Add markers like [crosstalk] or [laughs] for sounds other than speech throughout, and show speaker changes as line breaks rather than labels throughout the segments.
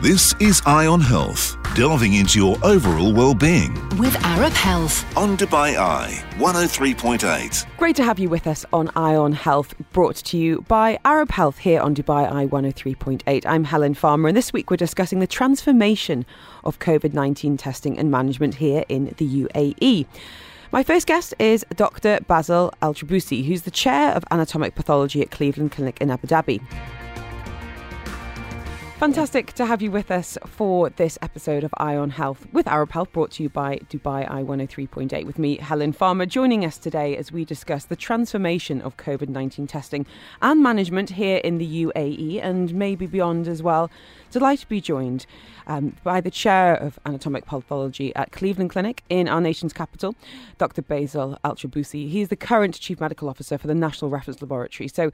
This is Eye on Health, delving into your overall well-being
with Arab Health.
on Dubai Eye 103.8.
Great to have you with us on Eye on Health, brought to you by Arab Health here on Dubai Eye 103.8. I'm Helen Farmer, and this week we're discussing the transformation of COVID 19 testing and management here in the UAE. My first guest is Dr. Basil Al Trabulsi, who's the chair of anatomic pathology at Cleveland Clinic in Abu Dhabi. Fantastic to have you with us for this episode of Eye on Health with Arab Health, brought to you by Dubai Eye 103.8 with me, Helen Farmer, joining us today as we discuss the transformation of COVID 19 testing and management here in the UAE and maybe beyond as well. Delighted to be joined um, by the chair of anatomic pathology at Cleveland Clinic in our nation's capital, Dr. Basil Al Trabulsi. is the current chief medical officer for the National Reference Laboratory. So,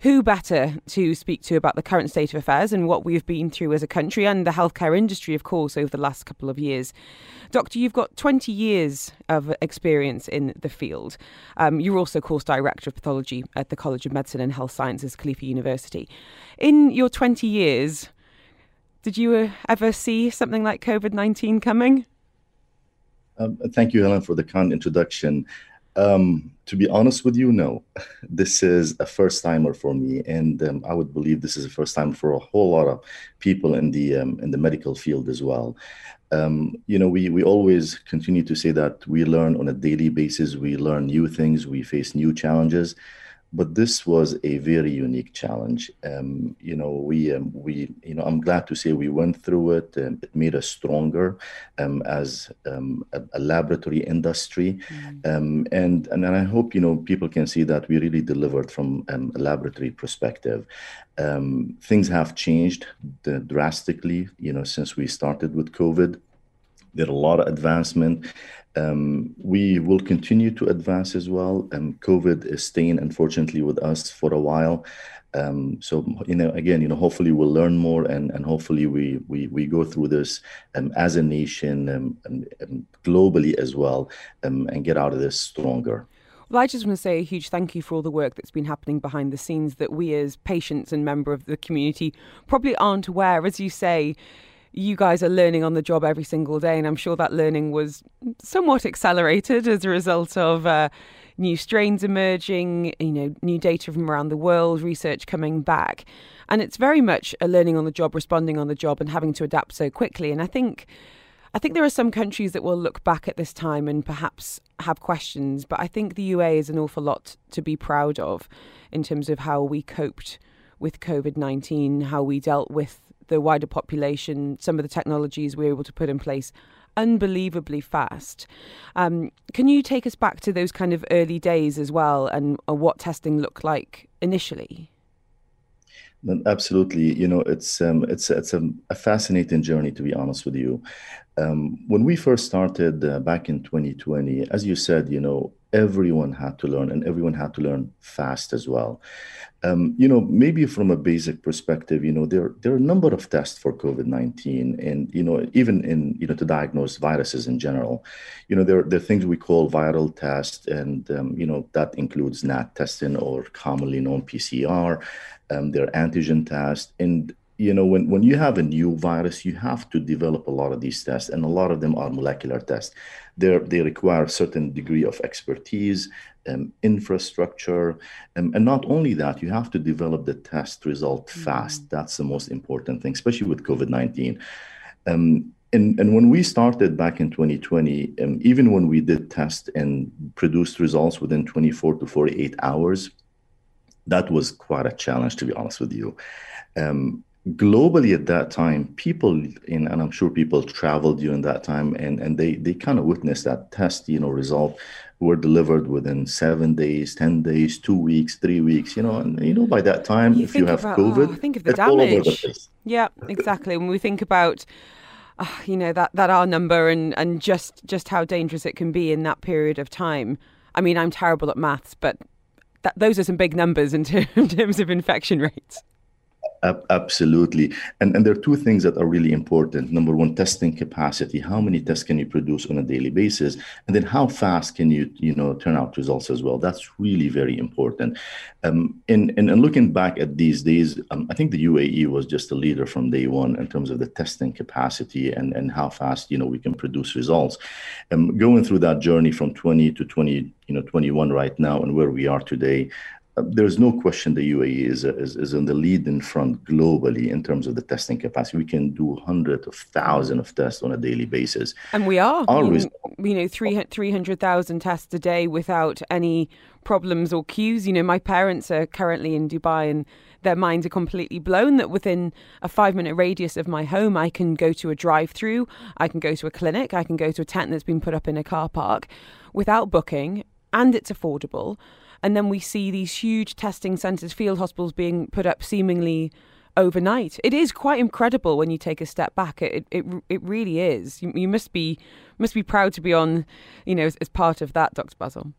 who better to speak to about the current state of affairs and what we've been through as a country and the healthcare industry, of course, over the last couple of years? Doctor, you've got 20 years of experience in the field. Um, you're also of course director of pathology at the College of Medicine and Health Sciences, Khalifa University. In your 20 years, did you uh, ever see something like COVID 19 coming?
Um, thank you, Helen, for the kind introduction. Um, to be honest with you, no. [laughs] This is a first timer for me, and um, I would believe this is a first time for a whole lot of people in the um, in the medical field as well. Um, you know, we we always continue to say that we learn on a daily basis. We learn new things. We face new challenges but this was a very unique challenge. Um, you know, we um, we you know I'm glad to say we went through it. and it made us stronger um, as um, a, a, laboratory industry, mm. and and I hope you know people can see that we really delivered from um, a laboratory perspective. things have changed drastically, you know, since we started with COVID. There are a lot of advancement. Um, we will continue to advance as well. Um, COVID is staying, unfortunately, with us for a while. Um, so you know, again, you know, hopefully we'll learn more, and and hopefully we we we go through this um, as a nation um, and, globally as well, um, and get out of this stronger.
Well, I just want to say a huge thank you for all the work that's been happening behind the scenes that we as patients and member of the community probably aren't aware. As you say, you guys are learning on the job every single day, and I'm sure that learning was somewhat accelerated as a result of uh, new strains emerging, you know, new data from around the world, research coming back, and it's very much a learning on the job, responding on the job, and having to adapt so quickly. And I think. I think there are some countries that will look back at this time and perhaps have questions, but I think the UAE is an awful lot to be proud of in terms of how we coped with COVID 19, how we dealt with the wider population, some of the technologies we were able to put in place unbelievably fast. Um, can you take us back to those kind of early days as well and uh, what testing looked like initially?
Absolutely, you know it's um, it's it's a, a, fascinating journey to be honest with you. Um, when we first started uh, back in 2020, as you said, you know everyone had to learn and everyone had to learn fast as well. Um, you know, maybe from a basic perspective, you know, there there are a number of tests for COVID nineteen, and you know, even in you know to diagnose viruses in general, you know, there there are things we call viral tests, and um, you know that includes NAT testing or commonly known PCR. Um, there are antigen tests, and you know, when, when you have a new virus, you have to develop a lot of these tests, and a lot of them are molecular tests. They they require a certain degree of expertise, um, infrastructure, um, and not only that, you have to develop the test result mm-hmm. fast. That's the most important thing, especially with COVID 19. Um, and, and when we started back in 2020, um, even when we did test and produced results within 24 to 48 hours, that was quite a challenge, to be honest with you. Um, globally at that time people in and i'm sure people traveled during that time and and they they kind of witnessed that test you know result were delivered within seven days ten days two weeks three weeks you know and you know by that time you if you have
about,
covid
oh, think of the damage. yeah exactly. When we think about uh, you know that that r number and and just just how dangerous it can be in that period of time i mean i'm terrible at maths but that, those are some big numbers in [laughs] terms of infection rates
Absolutely. And, and there are two things that are really important. Number one, testing capacity. How many tests can you produce on a daily basis? And then how fast can you, you know, turn out results as well? That's really very important. Um, and, and, and looking back at these days, um, I think the UAE was just a leader from day one in terms of the testing capacity and, and how fast, you know, we can produce results. Um, going through that journey from 20 to 20, you know, 21 right now and where we are today, Uh, there's no question the UAE uh, is, is, is on the lead in front globally in terms of the testing capacity. We can do hundreds of thousands of tests on a daily basis.
And we are. Always. You know, 300,000 tests a day without any problems or queues. You know, my parents are currently in Dubai and their minds are completely blown that within a five minute radius of my home, I can go to a drive through, I can go to a clinic, I can go to a tent that's been put up in a car park without booking, and it's affordable. And then we see these huge testing centres, field hospitals being put up seemingly overnight. It is quite incredible when you take a step back. It it it really is. You, you must be must be proud to be on, you know, as, as part of that, Dr. Basil.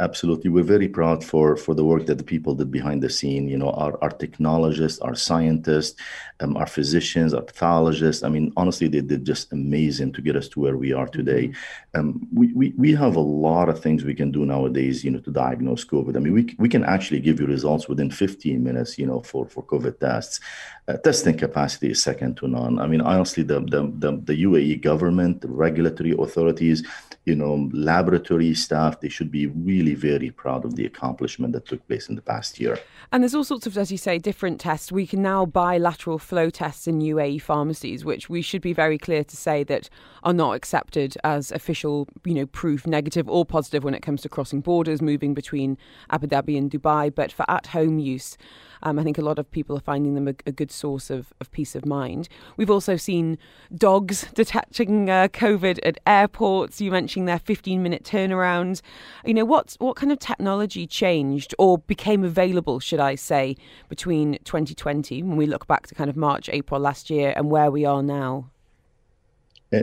Absolutely, we're very proud for for the work that the people did behind the scene. You know, our our technologists, our scientists, um, our physicians, our pathologists. I mean, honestly, they did just amazing to get us to where we are today. Mm-hmm. Um, we, we we have a lot of things we can do nowadays. You know, to diagnose COVID. I mean, we we can actually give you results within 15 minutes. You know, for for COVID tests. Uh, testing capacity is second to none. I mean, honestly, the the the, the UAE government, the regulatory authorities you know, laboratory staff, they should be really very proud of the accomplishment that took place in the past year.
And there's all sorts of, as you say, different tests. We can now buy lateral flow tests in UAE pharmacies, which we should be very clear to say that are not accepted as official, you know, proof, negative or positive when it comes to crossing borders, moving between Abu Dhabi and Dubai. But for at-home use, um, I think a lot of people are finding them a, a, good source of, of peace of mind. We've also seen dogs [laughs] detecting uh, COVID at airports. You mentioned their 15 minute turnaround. You know, what, what kind of technology changed or became available, should I say, between 2020, when we look back to kind of March, April last year, and where we are now?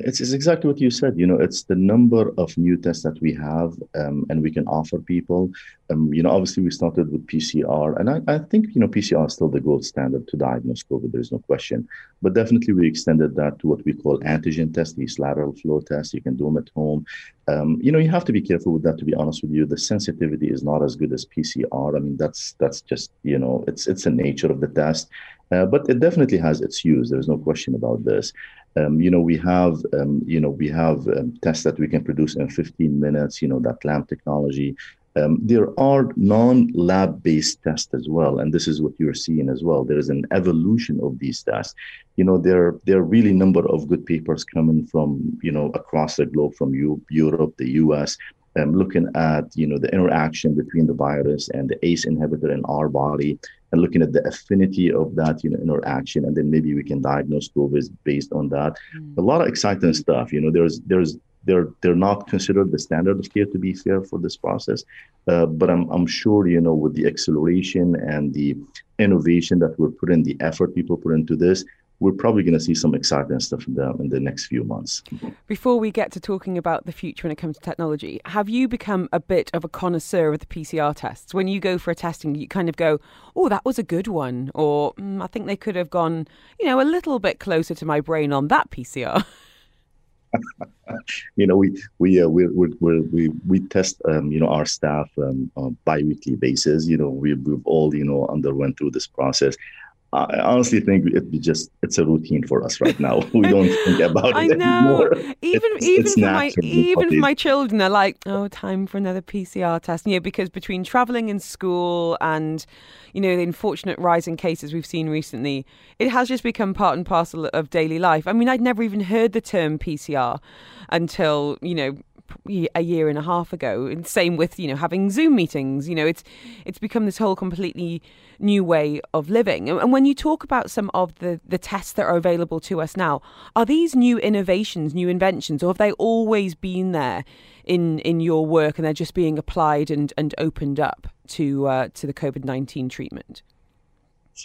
It's, it's, exactly what you said. You know, it's the number of new tests that we have um, and we can offer people. Um, you know, obviously we started with PCR, and I, I, think you know PCR is still the gold standard to diagnose COVID. There is no question. But definitely we extended that to what we call antigen tests, these lateral flow tests. You can do them at home. Um, you know, you have to be careful with that. To be honest with you, the sensitivity is not as good as PCR. I mean, that's that's just you know, it's it's the nature of the test. Uh, but it definitely has its use. There's no question about this. Um, you know, we have, um, you know, we have um, tests that we can produce in 15 minutes. You know, that LAMP technology. Um, there are non-lab-based tests as well, and this is what you're seeing as well. There is an evolution of these tests. You know, there there are really number of good papers coming from you know across the globe, from Europe, the U.S. Um, looking at you know the interaction between the virus and the ACE inhibitor in our body and looking at the affinity of that you know interaction and then maybe we can diagnose COVID based on that mm. a lot of exciting stuff you know there's there's they're they're not considered the standard of care to be fair for this process uh, but I'm, I'm sure you know with the acceleration and the innovation that we're putting the effort people put into this we're probably going to see some exciting stuff in the, in the next few months.
Before we get to talking about the future when it comes to technology, have you become a bit of a connoisseur of the PCR tests? When you go for a testing, you kind of go, oh, that was a good one, or mm, I think they could have gone, you know, a little bit closer to my brain on that PCR. [laughs] [laughs]
you know, we we uh, we we we we test um, you know our staff um, on biweekly basis. You know, we we've all you know underwent through this process. I honestly think it'd be just it's a routine for us right now. [laughs] We don't [laughs] think about
I
it [laughs]
know.
anymore.
Even it's, even it's for my even for my children, they're like, oh, time for another PCR test. You know, because between traveling in school and you know the unfortunate rise in cases we've seen recently, it has just become part and parcel of daily life. I mean, I'd never even heard the term PCR until you know a year and a half ago. And same with you know having Zoom meetings. You know, it's it's become this whole completely new way of living. And when you talk about some of the the tests that are available to us now, are these new innovations, new inventions, or have they always been there in in your work and they're just being applied and and opened up to uh, to the COVID nineteen treatment?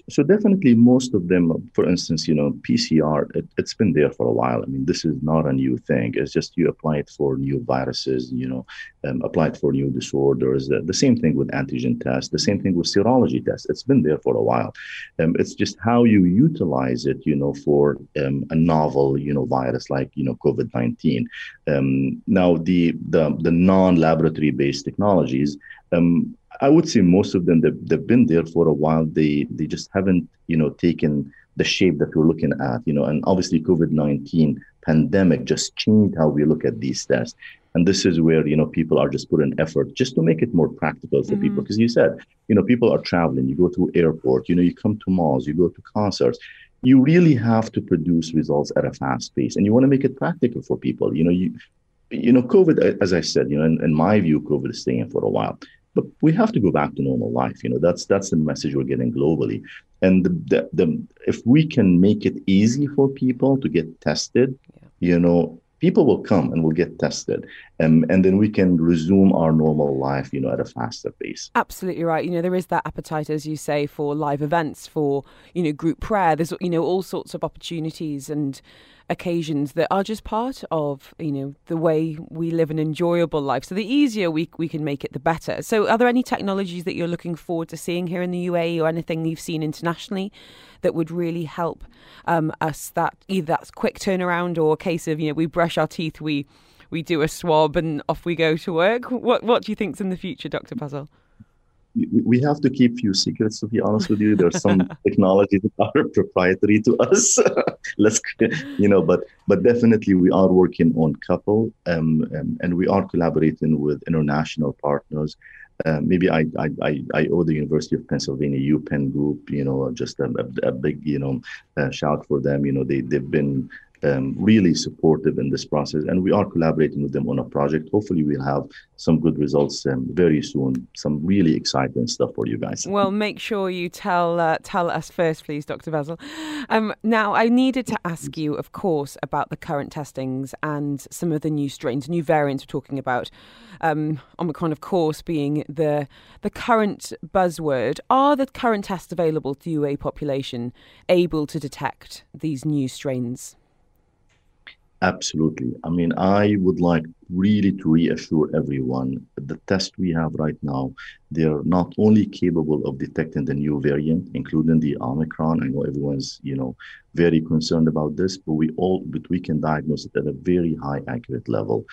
So definitely most of them for instance you know pcr it, has been there for a while. I mean this is not a new thing. It's just you apply it for new viruses you know um, applied for new disorders. The, the, same thing with antigen tests. The same thing with serology tests. It's been there for a while. Um, it's just how you utilize it, you know, for um, a novel, you know, virus like you know COVID nineteen. Um, now the the the non laboratory based technologies. Um, I would say most of them they've, they've been there for a while. They they just haven't you know taken the shape that we're looking at. You know, and obviously COVID nineteen pandemic just changed how we look at these tests. And this is where you know people are just putting effort just to make it more practical for mm-hmm. people. Because you said, you know, people are traveling. You go to airport. You know, you come to malls. You go to concerts. You really have to produce results at a fast pace, and you want to make it practical for people. You know, you you know, COVID, as I said, you know, in, in my view, COVID is staying for a while but we have to go back to normal life you know that's that's the message we're getting globally and the, the, the if we can make it easy for people to get tested you know people will come and will get tested um, and then we can resume our normal life you know at a faster pace.
Absolutely right. You know there is that appetite as you say for live events for you know group prayer. There's you know all sorts of opportunities and occasions that are just part of you know the way we live an enjoyable life. So the easier we we can make it, the better. So are there any technologies that you're looking forward to seeing here in the UAE, or anything you've seen internationally that would really help um, us? That either that's quick turnaround or a case of you know we brush our teeth, we we do a swab, and off we go to work. What what do you think's in the future, Dr. Fazal?
We have to keep few secrets to be honest with you. There's some [laughs] technologies that are proprietary to us. [laughs] Let's you know but but definitely we are working on couple um, um, and we are collaborating with international partners. Uh, maybe I, I, I owe the University of Pennsylvania UPenn group, you know, just a, a, a big, you know, uh, shout for them. You know, they, they've been um, really supportive in this process, and we are collaborating with them on a project. Hopefully, we'll have some good results um, very soon. Some really exciting stuff for you guys.
Well, make sure you tell uh, tell us first, please, Dr. Fazal. Um, now, I needed to ask you, of course, about the current testings and some of the new strains, new variants we're talking about. Um, Omicron, of course, being the the current buzzword. Are the current tests available to UAE population able to detect these new strains?
Absolutely. I mean, I would like really to reassure everyone the test we have right now, they're not only capable of detecting the new variant, including the Omicron. I know everyone's, you know, very concerned about this, but we all, but we can diagnose it at a very high accurate level.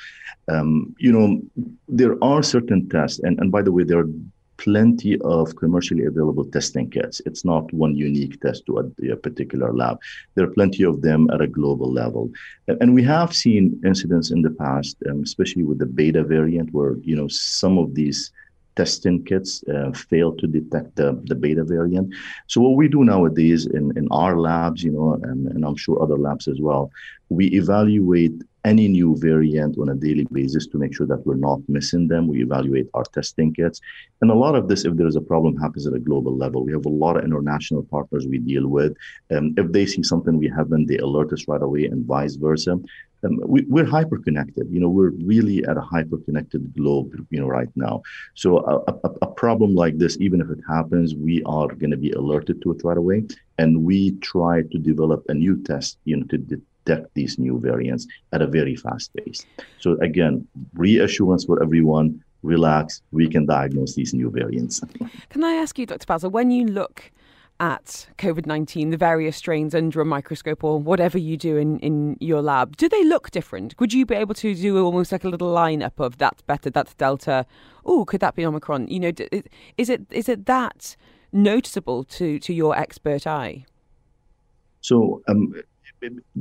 Um, you know, there are certain tests, and, and by the way, there are plenty of commercially available testing kits. It's not one unique test to a, a, particular lab. There are plenty of them at a global level. And we have seen incidents in the past, um, especially with the beta variant, where you know some of these testing kits uh, fail to detect the, the beta variant. So what we do nowadays in, in our labs, you know, and, and I'm sure other labs as well, we evaluate any new variant on a daily basis to make sure that we're not missing them. We evaluate our testing kits. And a lot of this, if there is a problem, happens at a global level. We have a lot of international partners we deal with. Um, if they see something we haven't, they alert us right away and vice versa. Um, we, are hyper connected. You know, we're really at a hyper connected globe, you know, right now. So a, a, a problem like this, even if it happens, we are going to be alerted to it right away. And we try to develop a new test, you know, to detect these new variants at a very fast pace. So again, reassurance for everyone, relax, we can diagnose these new variants.
Can I ask you, Dr. Fazal, when you look at COVID 19, the various strains under a microscope or whatever you do in, in your lab, do they look different? Would you be able to do almost like a little lineup of that's Beta, that's Delta? Oh, could that be Omicron? You know, is it is it that noticeable to, to your expert eye?
So, um,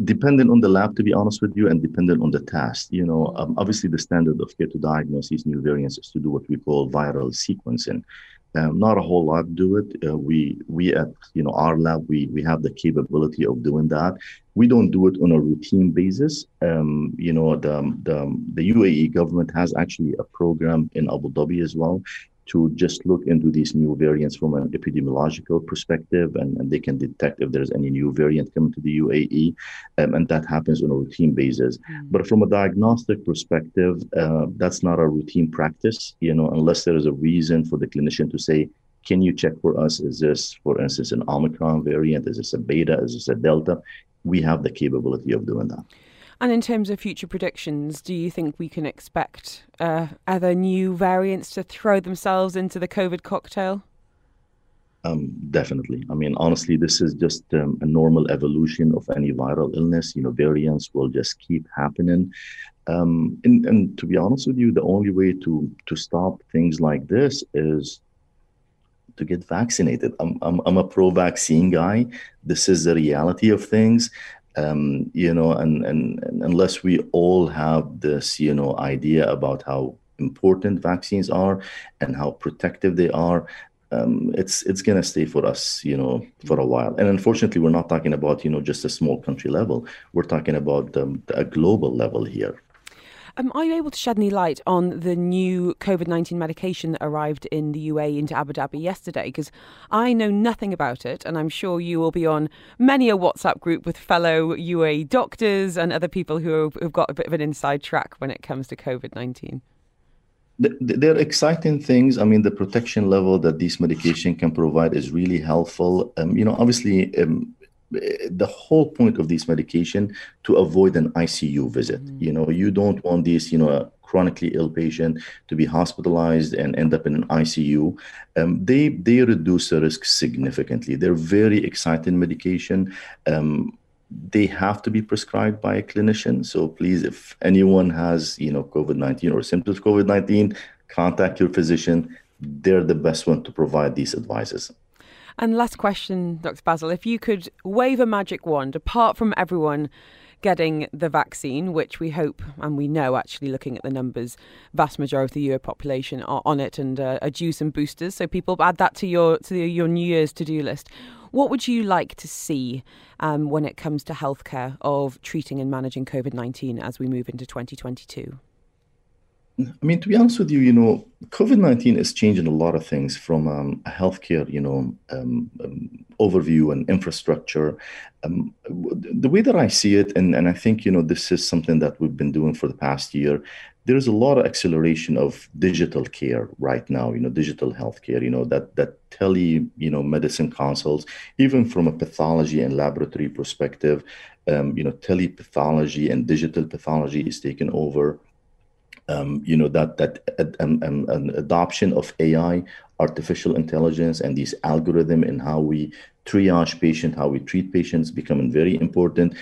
dependent on the lab, to be honest with you, and dependent on the test. You know, um, obviously the standard of care to diagnose these new variants is to do what we call viral sequencing. Um, not a whole lot do it. Uh, we we at you know our lab we we have the capability of doing that. We don't do it on a routine basis. Um, you know the, the the UAE government has actually a program in Abu Dhabi as well to just look into these new variants from an epidemiological perspective and, and they can detect if there's any new variant coming to the UAE um, and that happens on a routine basis. Mm. but from a diagnostic perspective uh, that's not a routine practice you know unless there is a reason for the clinician to say can you check for us? Is this for instance an omicron variant? Is this a beta? Is this a delta? We have the capability of doing that
And in terms of future predictions, do you think we can expect uh, other new variants to throw themselves into the COVID cocktail?
Um, definitely. I mean, honestly, this is just um, a normal evolution of any viral illness. You know, variants will just keep happening. Um, and, and to be honest with you, the only way to to stop things like this is to get vaccinated. I'm I'm, I'm a pro-vaccine guy. This is the reality of things. Um, you know, and, and unless we all have this, you know, idea about how important vaccines are and how protective they are um, it's it's to stay for us, you know, for a while. And unfortunately, we're not talking about you know just a small country level. We're talking about um, a global level here.
Um, are you able to shed any light on the new COVID 19 medication that arrived in the UAE into Abu Dhabi yesterday? Because I know nothing about it, and I'm sure you will be on many a WhatsApp group with fellow UAE doctors and other people who have got a bit of an inside track when it comes to COVID 19
they're exciting things. I mean, the protection level that this medication can provide is really helpful. Um, you know, obviously, um, the whole point of this medication to avoid an ICU visit. Mm-hmm. You know, you don't want this, you know, a chronically ill patient to be hospitalized and end up in an ICU. Um, they they reduce the risk significantly. They're very exciting medication. Um, they have to be prescribed by a clinician. So please, if anyone has, you know, COVID-19 or symptoms of COVID-19, contact your physician. They're the best one to provide these advices.
And last question, Dr. Basil, if you could wave a magic wand, apart from everyone getting the vaccine, which we hope and we know, actually, looking at the numbers, vast majority of the UAE population are on it and uh, are due some boosters. So people add that to your to your New Year's to do list. What would you like to see um, when it comes to healthcare of treating and managing COVID 19 as we move into 2022?
I mean, to be honest with you, you know, COVID 19 is changing a lot of things from um, a healthcare, you know, um, um, overview and infrastructure. Um, the way that I see it, and, and I think, you know, this is something that we've been doing for the past year, there's a lot of acceleration of digital care right now you know digital healthcare you know that that tele you know medicine consults even from a pathology and laboratory perspective um, you know telepathology and digital pathology is taken over um, you know that that um, um, an adoption of ai artificial intelligence and these algorithm and how we triage patient how we treat patients becoming very important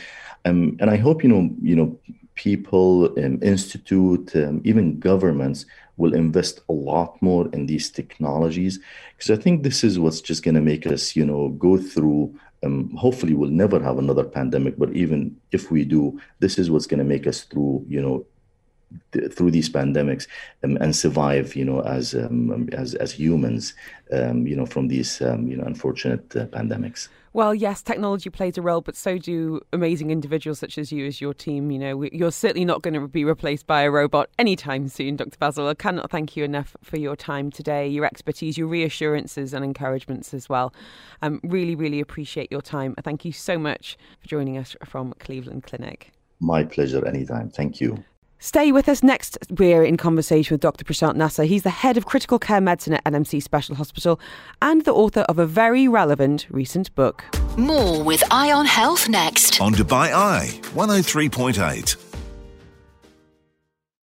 um, and i hope you know you know people, um, institute, um, even governments will invest a lot more in these technologies because I think this is what's just going to make us, you know, go through. Um, hopefully, we'll never have another pandemic, but even if we do, this is what's going to make us through, you know, th- through these pandemics um, and survive, you know, as um, as as humans, um, you know, from these, you know, unfortunate uh, pandemics.
Well, yes, technology plays a role, but so do amazing individuals such as you, as your team. You know, you're certainly not going to be replaced by a robot anytime soon, Dr. Basil. I cannot thank you enough for your time today, your expertise, your reassurances and encouragements as well. Um, really, really appreciate your time. Thank you so much for joining us from Cleveland Clinic.
My pleasure, anytime. Thank you.
Stay with us next. We're in conversation with Dr. Prashant Nasser. He's the head of critical care medicine at NMC Special Hospital and the author of a very relevant recent book.
More with Eye on Health next.
On Dubai Eye 103.8.